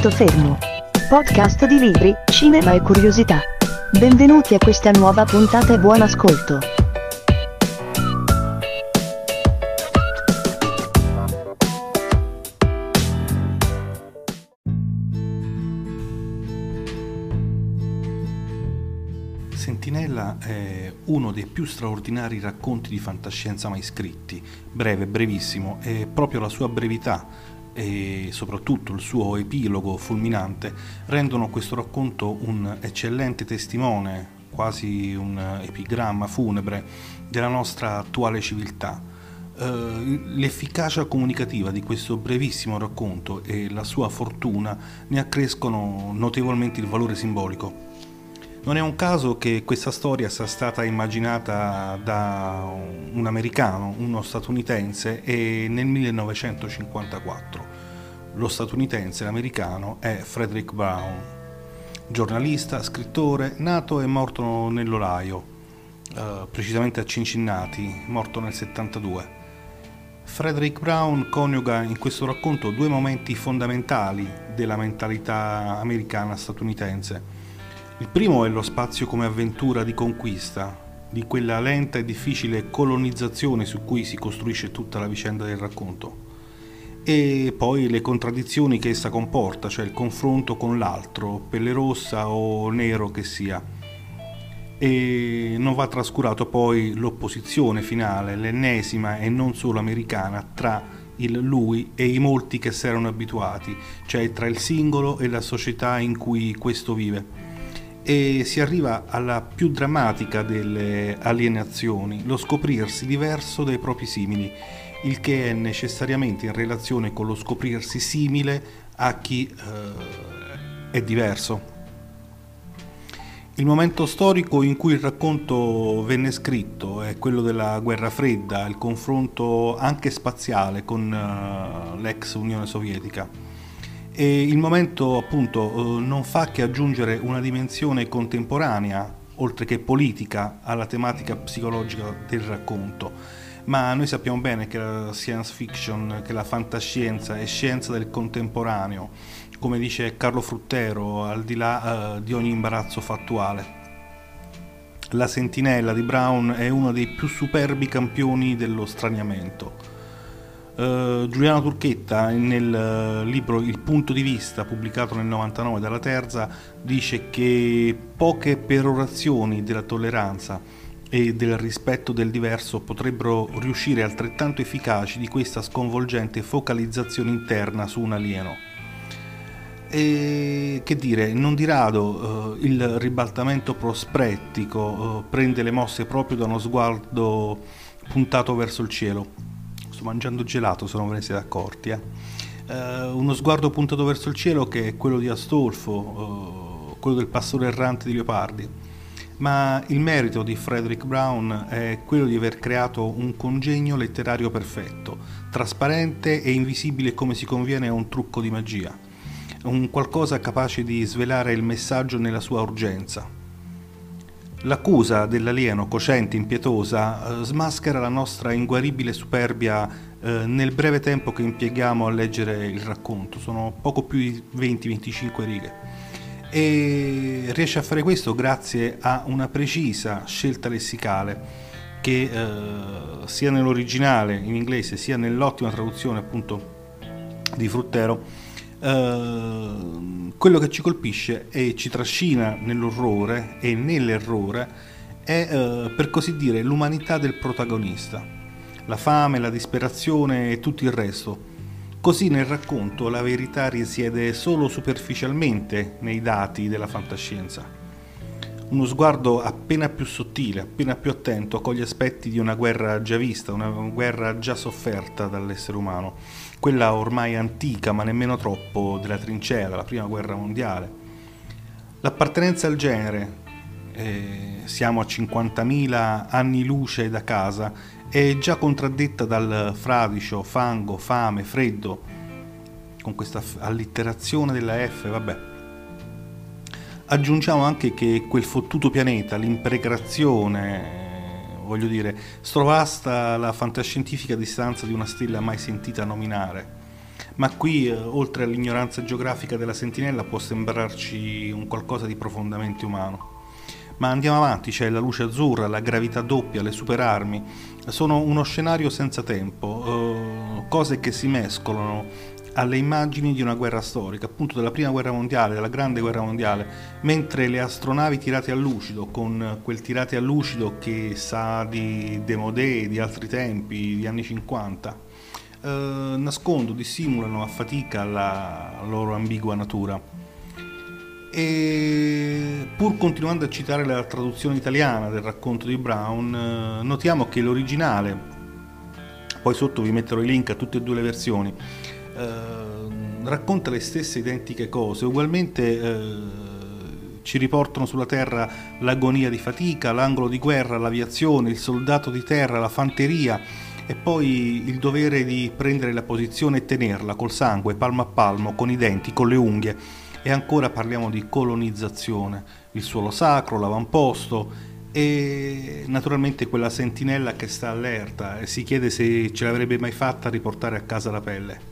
Punto fermo. Podcast di libri, cinema e curiosità. Benvenuti a questa nuova puntata e buon ascolto. Sentinella è uno dei più straordinari racconti di fantascienza mai scritti, breve, brevissimo, e proprio la sua brevità e soprattutto il suo epilogo fulminante rendono questo racconto un eccellente testimone, quasi un epigramma funebre della nostra attuale civiltà. Uh, l'efficacia comunicativa di questo brevissimo racconto e la sua fortuna ne accrescono notevolmente il valore simbolico. Non è un caso che questa storia sia stata immaginata da un americano, uno statunitense, nel 1954. Lo statunitense, l'americano, è Frederick Brown, giornalista, scrittore, nato e morto nell'Ohio, eh, precisamente a Cincinnati, morto nel 72. Frederick Brown coniuga in questo racconto due momenti fondamentali della mentalità americana statunitense il primo è lo spazio come avventura di conquista, di quella lenta e difficile colonizzazione su cui si costruisce tutta la vicenda del racconto. E poi le contraddizioni che essa comporta, cioè il confronto con l'altro, pelle rossa o nero che sia. E non va trascurato poi l'opposizione finale, l'ennesima e non solo americana, tra il lui e i molti che si erano abituati, cioè tra il singolo e la società in cui questo vive e si arriva alla più drammatica delle alienazioni, lo scoprirsi diverso dai propri simili, il che è necessariamente in relazione con lo scoprirsi simile a chi eh, è diverso. Il momento storico in cui il racconto venne scritto è quello della guerra fredda, il confronto anche spaziale con uh, l'ex Unione Sovietica e il momento appunto eh, non fa che aggiungere una dimensione contemporanea, oltre che politica, alla tematica psicologica del racconto. Ma noi sappiamo bene che la science fiction, che la fantascienza è scienza del contemporaneo, come dice Carlo Fruttero, al di là uh, di ogni imbarazzo fattuale. La sentinella di Brown è uno dei più superbi campioni dello straniamento Uh, Giuliano Turchetta nel uh, libro Il punto di vista pubblicato nel 99 dalla Terza dice che poche perorazioni della tolleranza e del rispetto del diverso potrebbero riuscire altrettanto efficaci di questa sconvolgente focalizzazione interna su un alieno. E che dire, non di rado uh, il ribaltamento prospettico prende le mosse proprio da uno sguardo puntato verso il cielo sto mangiando gelato se non ve ne siete accorti. Eh. Uh, uno sguardo puntato verso il cielo che è quello di Astolfo, uh, quello del pastore errante di Leopardi. Ma il merito di Frederick Brown è quello di aver creato un congegno letterario perfetto, trasparente e invisibile come si conviene a un trucco di magia, un qualcosa capace di svelare il messaggio nella sua urgenza, L'accusa dell'alieno cocente impietosa eh, smaschera la nostra inguaribile superbia eh, nel breve tempo che impieghiamo a leggere il racconto, sono poco più di 20-25 righe. E riesce a fare questo grazie a una precisa scelta lessicale che eh, sia nell'originale in inglese sia nell'ottima traduzione appunto di Fruttero Ehm, quello che ci colpisce e ci trascina nell'orrore e nell'errore è, uh, per così dire, l'umanità del protagonista, la fame, la disperazione e tutto il resto. Così nel racconto la verità risiede solo superficialmente nei dati della fantascienza. Uno sguardo appena più sottile, appena più attento coglie aspetti di una guerra già vista, una guerra già sofferta dall'essere umano quella ormai antica ma nemmeno troppo della trincea, la prima guerra mondiale. L'appartenenza al genere, eh, siamo a 50.000 anni luce da casa, è già contraddetta dal fradicio, fango, fame, freddo, con questa allitterazione della F, vabbè. Aggiungiamo anche che quel fottuto pianeta, l'impregrazione, voglio dire, strovasta la fantascientifica distanza di una stella mai sentita nominare. Ma qui, eh, oltre all'ignoranza geografica della sentinella, può sembrarci un qualcosa di profondamente umano. Ma andiamo avanti, c'è la luce azzurra, la gravità doppia, le superarmi. Sono uno scenario senza tempo, eh, cose che si mescolano alle immagini di una guerra storica, appunto della prima guerra mondiale, della grande guerra mondiale, mentre le astronavi tirate a lucido, con quel tirate a lucido che sa di Demodè, di altri tempi, di anni 50, eh, nascondono, dissimulano a fatica la loro ambigua natura. E pur continuando a citare la traduzione italiana del racconto di Brown, eh, notiamo che l'originale, poi sotto vi metterò i link a tutte e due le versioni, racconta le stesse identiche cose, ugualmente eh, ci riportano sulla terra l'agonia di fatica, l'angolo di guerra, l'aviazione, il soldato di terra, la fanteria e poi il dovere di prendere la posizione e tenerla col sangue, palmo a palmo, con i denti, con le unghie. E ancora parliamo di colonizzazione, il suolo sacro, l'avamposto e naturalmente quella sentinella che sta allerta e si chiede se ce l'avrebbe mai fatta a riportare a casa la pelle.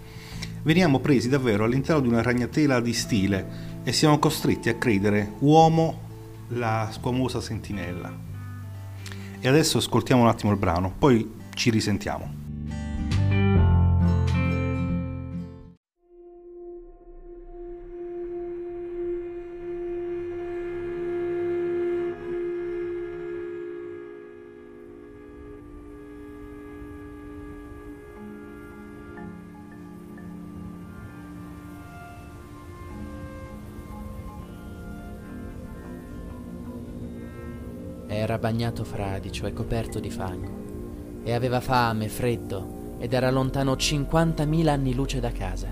Veniamo presi davvero all'interno di una ragnatela di stile e siamo costretti a credere uomo la squamosa sentinella. E adesso ascoltiamo un attimo il brano, poi ci risentiamo. Bagnato fradicio e coperto di fango, e aveva fame, freddo, ed era lontano 50.000 anni luce da casa.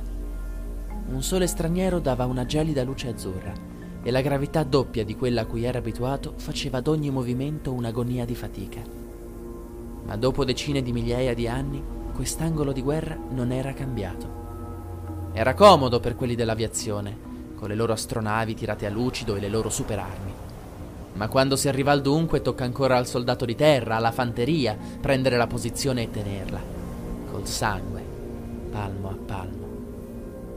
Un sole straniero dava una gelida luce azzurra, e la gravità doppia di quella a cui era abituato faceva ad ogni movimento un'agonia di fatica. Ma dopo decine di migliaia di anni, quest'angolo di guerra non era cambiato. Era comodo per quelli dell'aviazione, con le loro astronavi tirate a lucido e le loro superarmi. Ma quando si arriva al dunque tocca ancora al soldato di terra, alla fanteria, prendere la posizione e tenerla. Col sangue, palmo a palmo.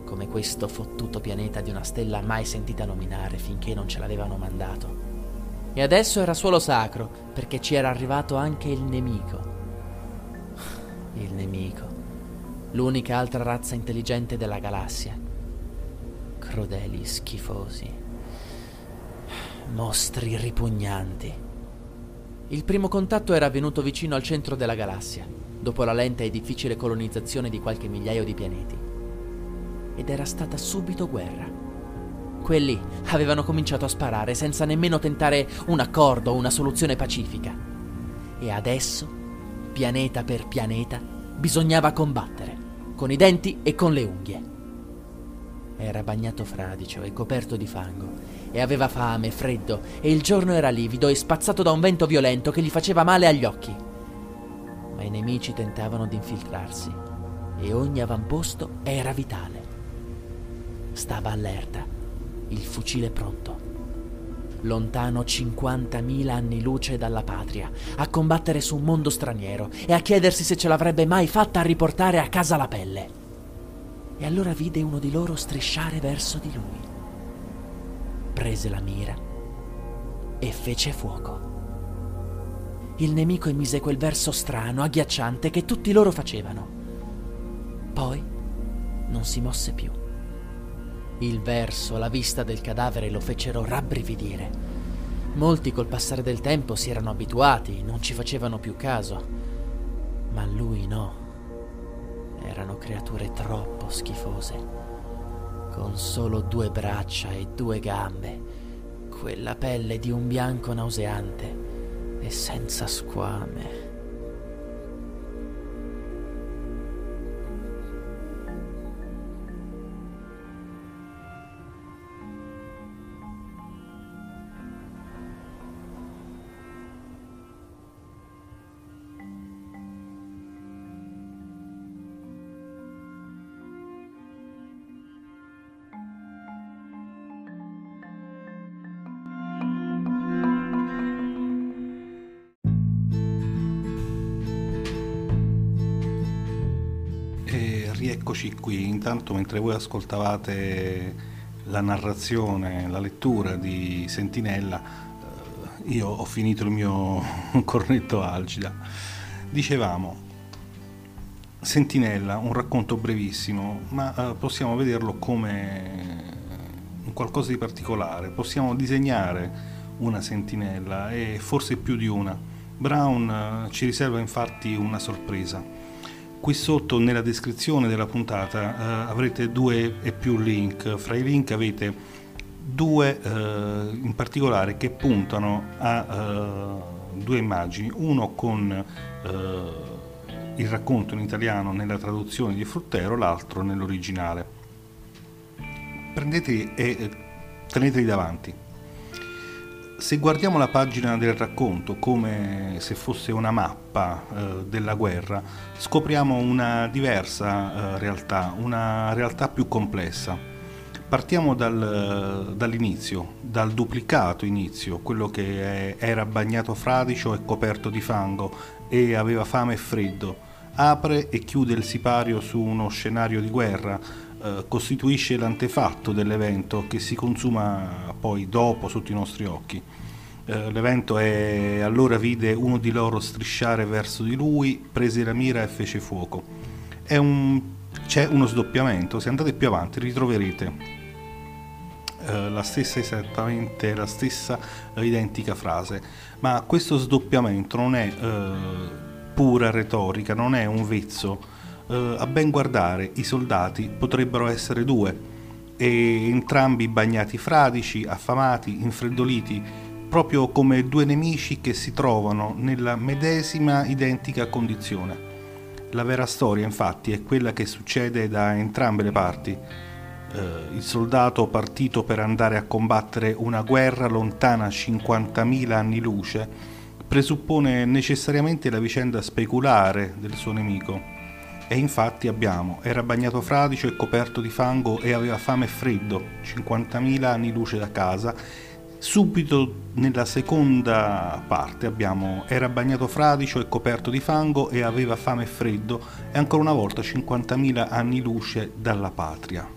Come questo fottuto pianeta di una stella mai sentita nominare finché non ce l'avevano mandato. E adesso era suolo sacro, perché ci era arrivato anche il nemico. Il nemico. L'unica altra razza intelligente della galassia. Crudeli schifosi mostri ripugnanti. Il primo contatto era avvenuto vicino al centro della galassia, dopo la lenta e difficile colonizzazione di qualche migliaio di pianeti. Ed era stata subito guerra. Quelli avevano cominciato a sparare senza nemmeno tentare un accordo o una soluzione pacifica. E adesso, pianeta per pianeta, bisognava combattere, con i denti e con le unghie. Era bagnato fradicio e coperto di fango e aveva fame, freddo, e il giorno era livido e spazzato da un vento violento che gli faceva male agli occhi. Ma i nemici tentavano di infiltrarsi e ogni avamposto era vitale. Stava allerta, il fucile pronto. Lontano 50.000 anni luce dalla patria, a combattere su un mondo straniero e a chiedersi se ce l'avrebbe mai fatta a riportare a casa la pelle. E allora vide uno di loro strisciare verso di lui prese la mira e fece fuoco. Il nemico emise quel verso strano, agghiacciante che tutti loro facevano. Poi non si mosse più. Il verso, la vista del cadavere lo fecero rabbrividire. Molti col passare del tempo si erano abituati, non ci facevano più caso. Ma lui no. Erano creature troppo schifose con solo due braccia e due gambe, quella pelle di un bianco nauseante e senza squame. Rieccoci qui. Intanto mentre voi ascoltavate la narrazione, la lettura di Sentinella, eh, io ho finito il mio cornetto algida. Dicevamo, Sentinella, un racconto brevissimo, ma eh, possiamo vederlo come qualcosa di particolare. Possiamo disegnare una sentinella e forse più di una. Brown eh, ci riserva infatti una sorpresa. Qui sotto nella descrizione della puntata eh, avrete due e più link. Fra i link avete due eh, in particolare che puntano a eh, due immagini, uno con eh, il racconto in italiano nella traduzione di Fruttero, l'altro nell'originale. Prendeteli e teneteli davanti. Se guardiamo la pagina del racconto come se fosse una mappa eh, della guerra, scopriamo una diversa eh, realtà, una realtà più complessa. Partiamo dal, dall'inizio, dal duplicato inizio, quello che è, era bagnato fradicio e coperto di fango e aveva fame e freddo apre e chiude il sipario su uno scenario di guerra, eh, costituisce l'antefatto dell'evento che si consuma poi dopo sotto i nostri occhi. Eh, l'evento è allora vide uno di loro strisciare verso di lui, prese la mira e fece fuoco. Un, c'è uno sdoppiamento, se andate più avanti ritroverete eh, la stessa esattamente la stessa identica frase, ma questo sdoppiamento non è eh, pura retorica, non è un vezzo. Eh, a ben guardare, i soldati potrebbero essere due, e entrambi bagnati fradici, affamati, infreddoliti, proprio come due nemici che si trovano nella medesima identica condizione. La vera storia, infatti, è quella che succede da entrambe le parti. Eh, il soldato partito per andare a combattere una guerra lontana 50.000 anni luce presuppone necessariamente la vicenda speculare del suo nemico. E infatti abbiamo, era bagnato fradicio e coperto di fango e aveva fame e freddo, 50.000 anni luce da casa. Subito nella seconda parte abbiamo, era bagnato fradicio e coperto di fango e aveva fame e freddo e ancora una volta 50.000 anni luce dalla patria.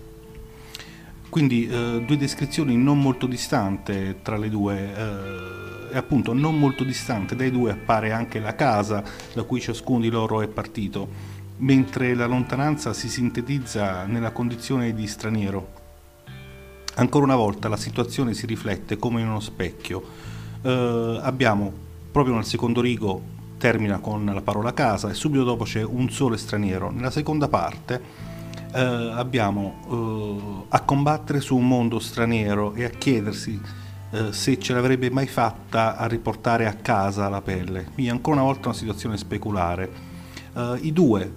Quindi eh, due descrizioni non molto distanti tra le due. Eh, e appunto non molto distante dai due appare anche la casa da cui ciascuno di loro è partito, mentre la lontananza si sintetizza nella condizione di straniero. Ancora una volta la situazione si riflette come in uno specchio. Eh, abbiamo proprio nel secondo rigo termina con la parola casa e subito dopo c'è un solo straniero. Nella seconda parte eh, abbiamo eh, a combattere su un mondo straniero e a chiedersi eh, se ce l'avrebbe mai fatta a riportare a casa la pelle. Quindi ancora una volta una situazione speculare. Uh, I due,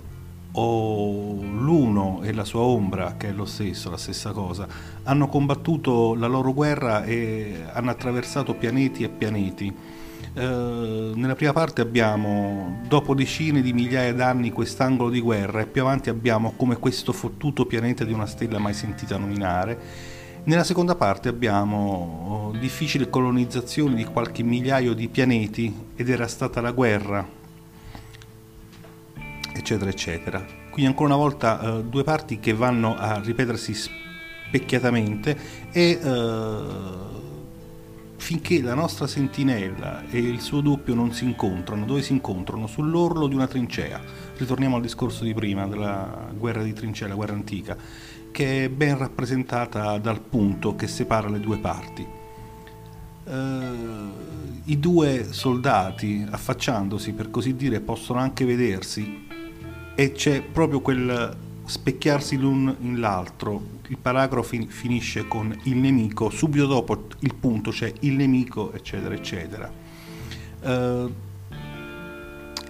o l'uno e la sua ombra, che è lo stesso, la stessa cosa, hanno combattuto la loro guerra e hanno attraversato pianeti e pianeti. Uh, nella prima parte abbiamo, dopo decine di migliaia d'anni, quest'angolo di guerra e più avanti abbiamo come questo fottuto pianeta di una stella mai sentita nominare nella seconda parte abbiamo oh, difficile colonizzazione di qualche migliaio di pianeti ed era stata la guerra, eccetera, eccetera. Quindi ancora una volta eh, due parti che vanno a ripetersi specchiatamente e eh, finché la nostra sentinella e il suo doppio non si incontrano, dove si incontrano? Sull'orlo di una trincea. Ritorniamo al discorso di prima della guerra di trincea, la guerra antica che è ben rappresentata dal punto che separa le due parti. Uh, I due soldati, affacciandosi per così dire, possono anche vedersi e c'è proprio quel specchiarsi l'un in l'altro. Il paragrafo fin- finisce con il nemico, subito dopo il punto c'è il nemico, eccetera, eccetera. Uh,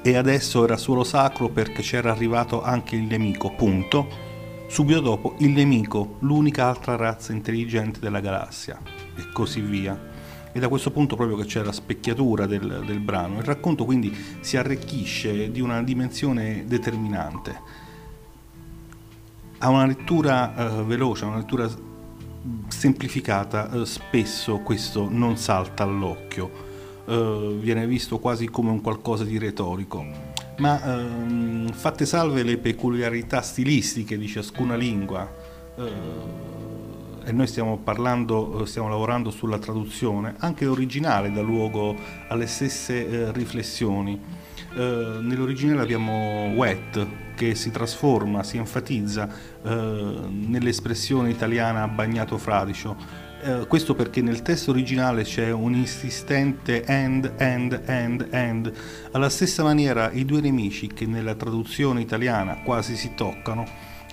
e adesso era solo sacro perché c'era arrivato anche il nemico, punto Subito dopo il nemico, l'unica altra razza intelligente della galassia, e così via. E da questo punto proprio che c'è la specchiatura del, del brano. Il racconto quindi si arricchisce di una dimensione determinante. Ha una lettura eh, veloce, una lettura semplificata, eh, spesso questo non salta all'occhio, eh, viene visto quasi come un qualcosa di retorico ma ehm, fatte salve le peculiarità stilistiche di ciascuna lingua, eh, e noi stiamo parlando, eh, stiamo lavorando sulla traduzione, anche l'originale dà luogo alle stesse eh, riflessioni. Eh, nell'originale abbiamo wet che si trasforma, si enfatizza eh, nell'espressione italiana bagnato fradicio. Questo perché nel testo originale c'è un insistente and, and, and, and. Alla stessa maniera i due nemici che nella traduzione italiana quasi si toccano,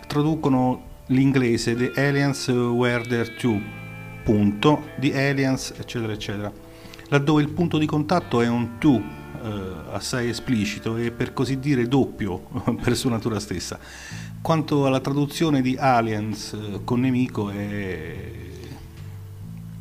traducono l'inglese The Aliens Were There Too, punto, The Aliens, eccetera, eccetera, laddove il punto di contatto è un to, eh, assai esplicito e per così dire doppio per sua natura stessa. Quanto alla traduzione di Aliens eh, con nemico è...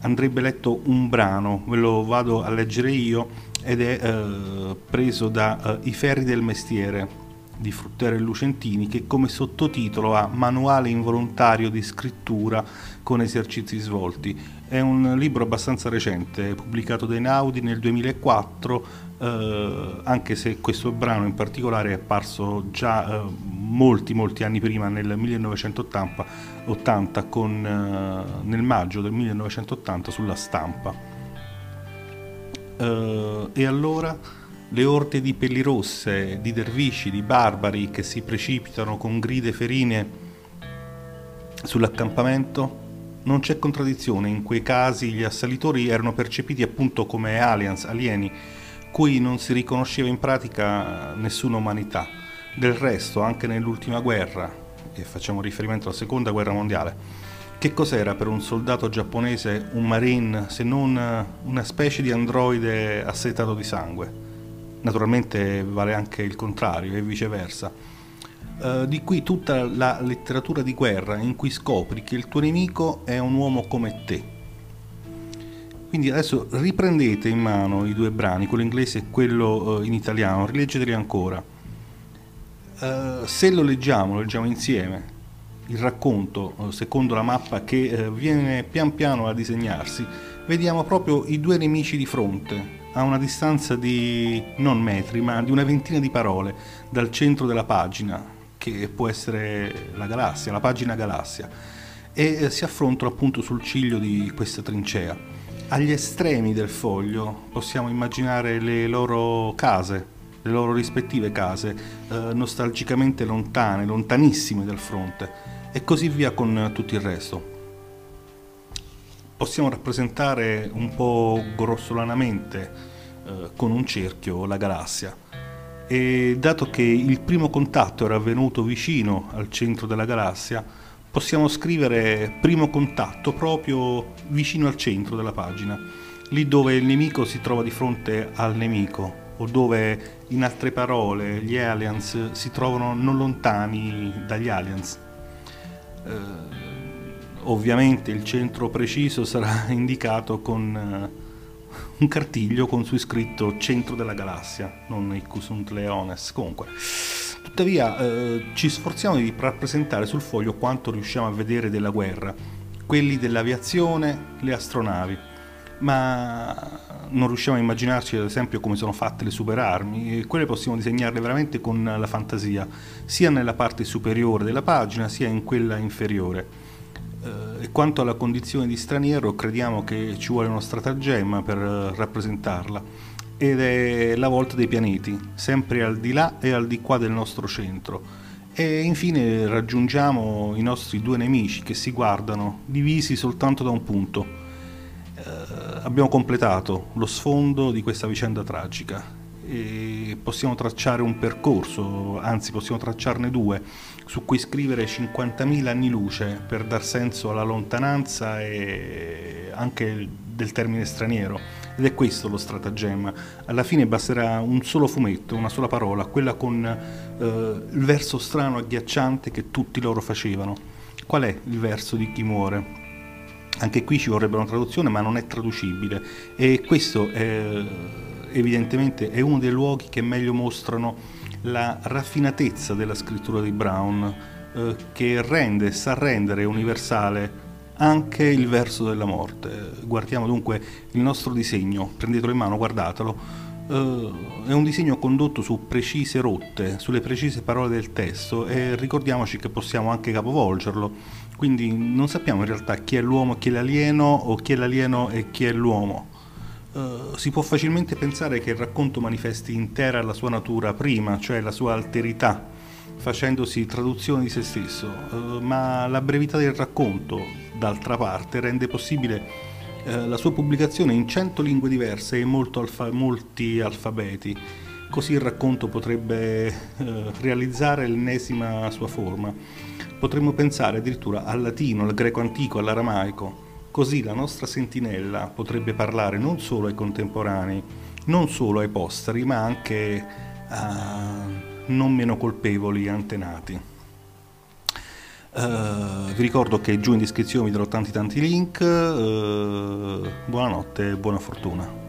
andrebbe letto un brano, ve lo vado a leggere io ed è eh, preso da uh, I ferri del mestiere di Fruttero e Lucentini che come sottotitolo ha Manuale involontario di scrittura con esercizi svolti. È un libro abbastanza recente, pubblicato da Einaudi nel 2004, eh, anche se questo brano in particolare è apparso già eh, molti molti anni prima, nel 1980, 80, con, eh, nel maggio del 1980 sulla stampa. Eh, e allora le orde di pellirosse, di dervisci, di barbari che si precipitano con gride ferine sull'accampamento, non c'è contraddizione, in quei casi gli assalitori erano percepiti appunto come aliens, alieni, cui non si riconosceva in pratica nessuna umanità. Del resto, anche nell'ultima guerra, e facciamo riferimento alla seconda guerra mondiale, che cos'era per un soldato giapponese un marine se non una specie di androide assetato di sangue? Naturalmente vale anche il contrario e viceversa. Uh, di qui tutta la letteratura di guerra in cui scopri che il tuo nemico è un uomo come te. Quindi adesso riprendete in mano i due brani, quello inglese e quello uh, in italiano, rileggeteli ancora. Uh, se lo leggiamo, lo leggiamo insieme, il racconto secondo la mappa che viene pian piano a disegnarsi, vediamo proprio i due nemici di fronte, a una distanza di non metri, ma di una ventina di parole dal centro della pagina, che può essere la galassia, la pagina galassia, e eh, si affrontano appunto sul ciglio di questa trincea. Agli estremi del foglio possiamo immaginare le loro case, le loro rispettive case, eh, nostalgicamente lontane, lontanissime dal fronte, e così via con tutto il resto possiamo rappresentare un po' grossolanamente eh, con un cerchio la galassia. E dato che il primo contatto era avvenuto vicino al centro della galassia, possiamo scrivere primo contatto proprio vicino al centro della pagina, lì dove il nemico si trova di fronte al nemico, o dove, in altre parole, gli aliens si trovano non lontani dagli aliens. Eh, Ovviamente il centro preciso sarà indicato con uh, un cartiglio con su scritto centro della galassia, non Icus sunt leones. Comunque, tuttavia eh, ci sforziamo di rappresentare sul foglio quanto riusciamo a vedere della guerra, quelli dell'aviazione, le astronavi, ma non riusciamo a immaginarci ad esempio come sono fatte le superarmi e quelle possiamo disegnarle veramente con la fantasia, sia nella parte superiore della pagina sia in quella inferiore. E quanto alla condizione di straniero, crediamo che ci vuole uno stratagemma per eh, rappresentarla ed è la volta dei pianeti, sempre al di là e al di qua del nostro centro. E infine raggiungiamo i nostri due nemici che si guardano, divisi soltanto da un punto. Eh, abbiamo completato lo sfondo di questa vicenda tragica possiamo tracciare un percorso, anzi possiamo tracciarne due su cui scrivere 50.000 anni luce per dar senso alla lontananza e anche del termine straniero. Ed è questo lo stratagemma. Alla fine basterà un solo fumetto, una sola parola, quella con eh, il verso strano, agghiacciante che tutti loro facevano. Qual è il verso di chi muore? Anche qui ci vorrebbe una traduzione, ma non è traducibile. E questo è, evidentemente è uno dei luoghi che meglio mostrano la raffinatezza della scrittura di Brown eh, che rende, sa rendere universale anche il verso della morte. Guardiamo dunque il nostro disegno, prendetelo in mano, guardatelo. Uh, è un disegno condotto su precise rotte, sulle precise parole del testo e ricordiamoci che possiamo anche capovolgerlo, quindi non sappiamo in realtà chi è l'uomo e chi è l'alieno o chi è l'alieno e chi è l'uomo. Uh, si può facilmente pensare che il racconto manifesti intera la sua natura prima, cioè la sua alterità, facendosi traduzione di se stesso, uh, ma la brevità del racconto, d'altra parte, rende possibile eh, la sua pubblicazione in 100 lingue diverse e alfa- molti alfabeti. Così il racconto potrebbe eh, realizzare l'ennesima sua forma. Potremmo pensare addirittura al latino, al greco antico, all'aramaico. Così la nostra sentinella potrebbe parlare non solo ai contemporanei, non solo ai posteri, ma anche a non meno colpevoli antenati. Uh, vi ricordo che giù in descrizione vi darò tanti tanti link. Uh, buonanotte e buona fortuna.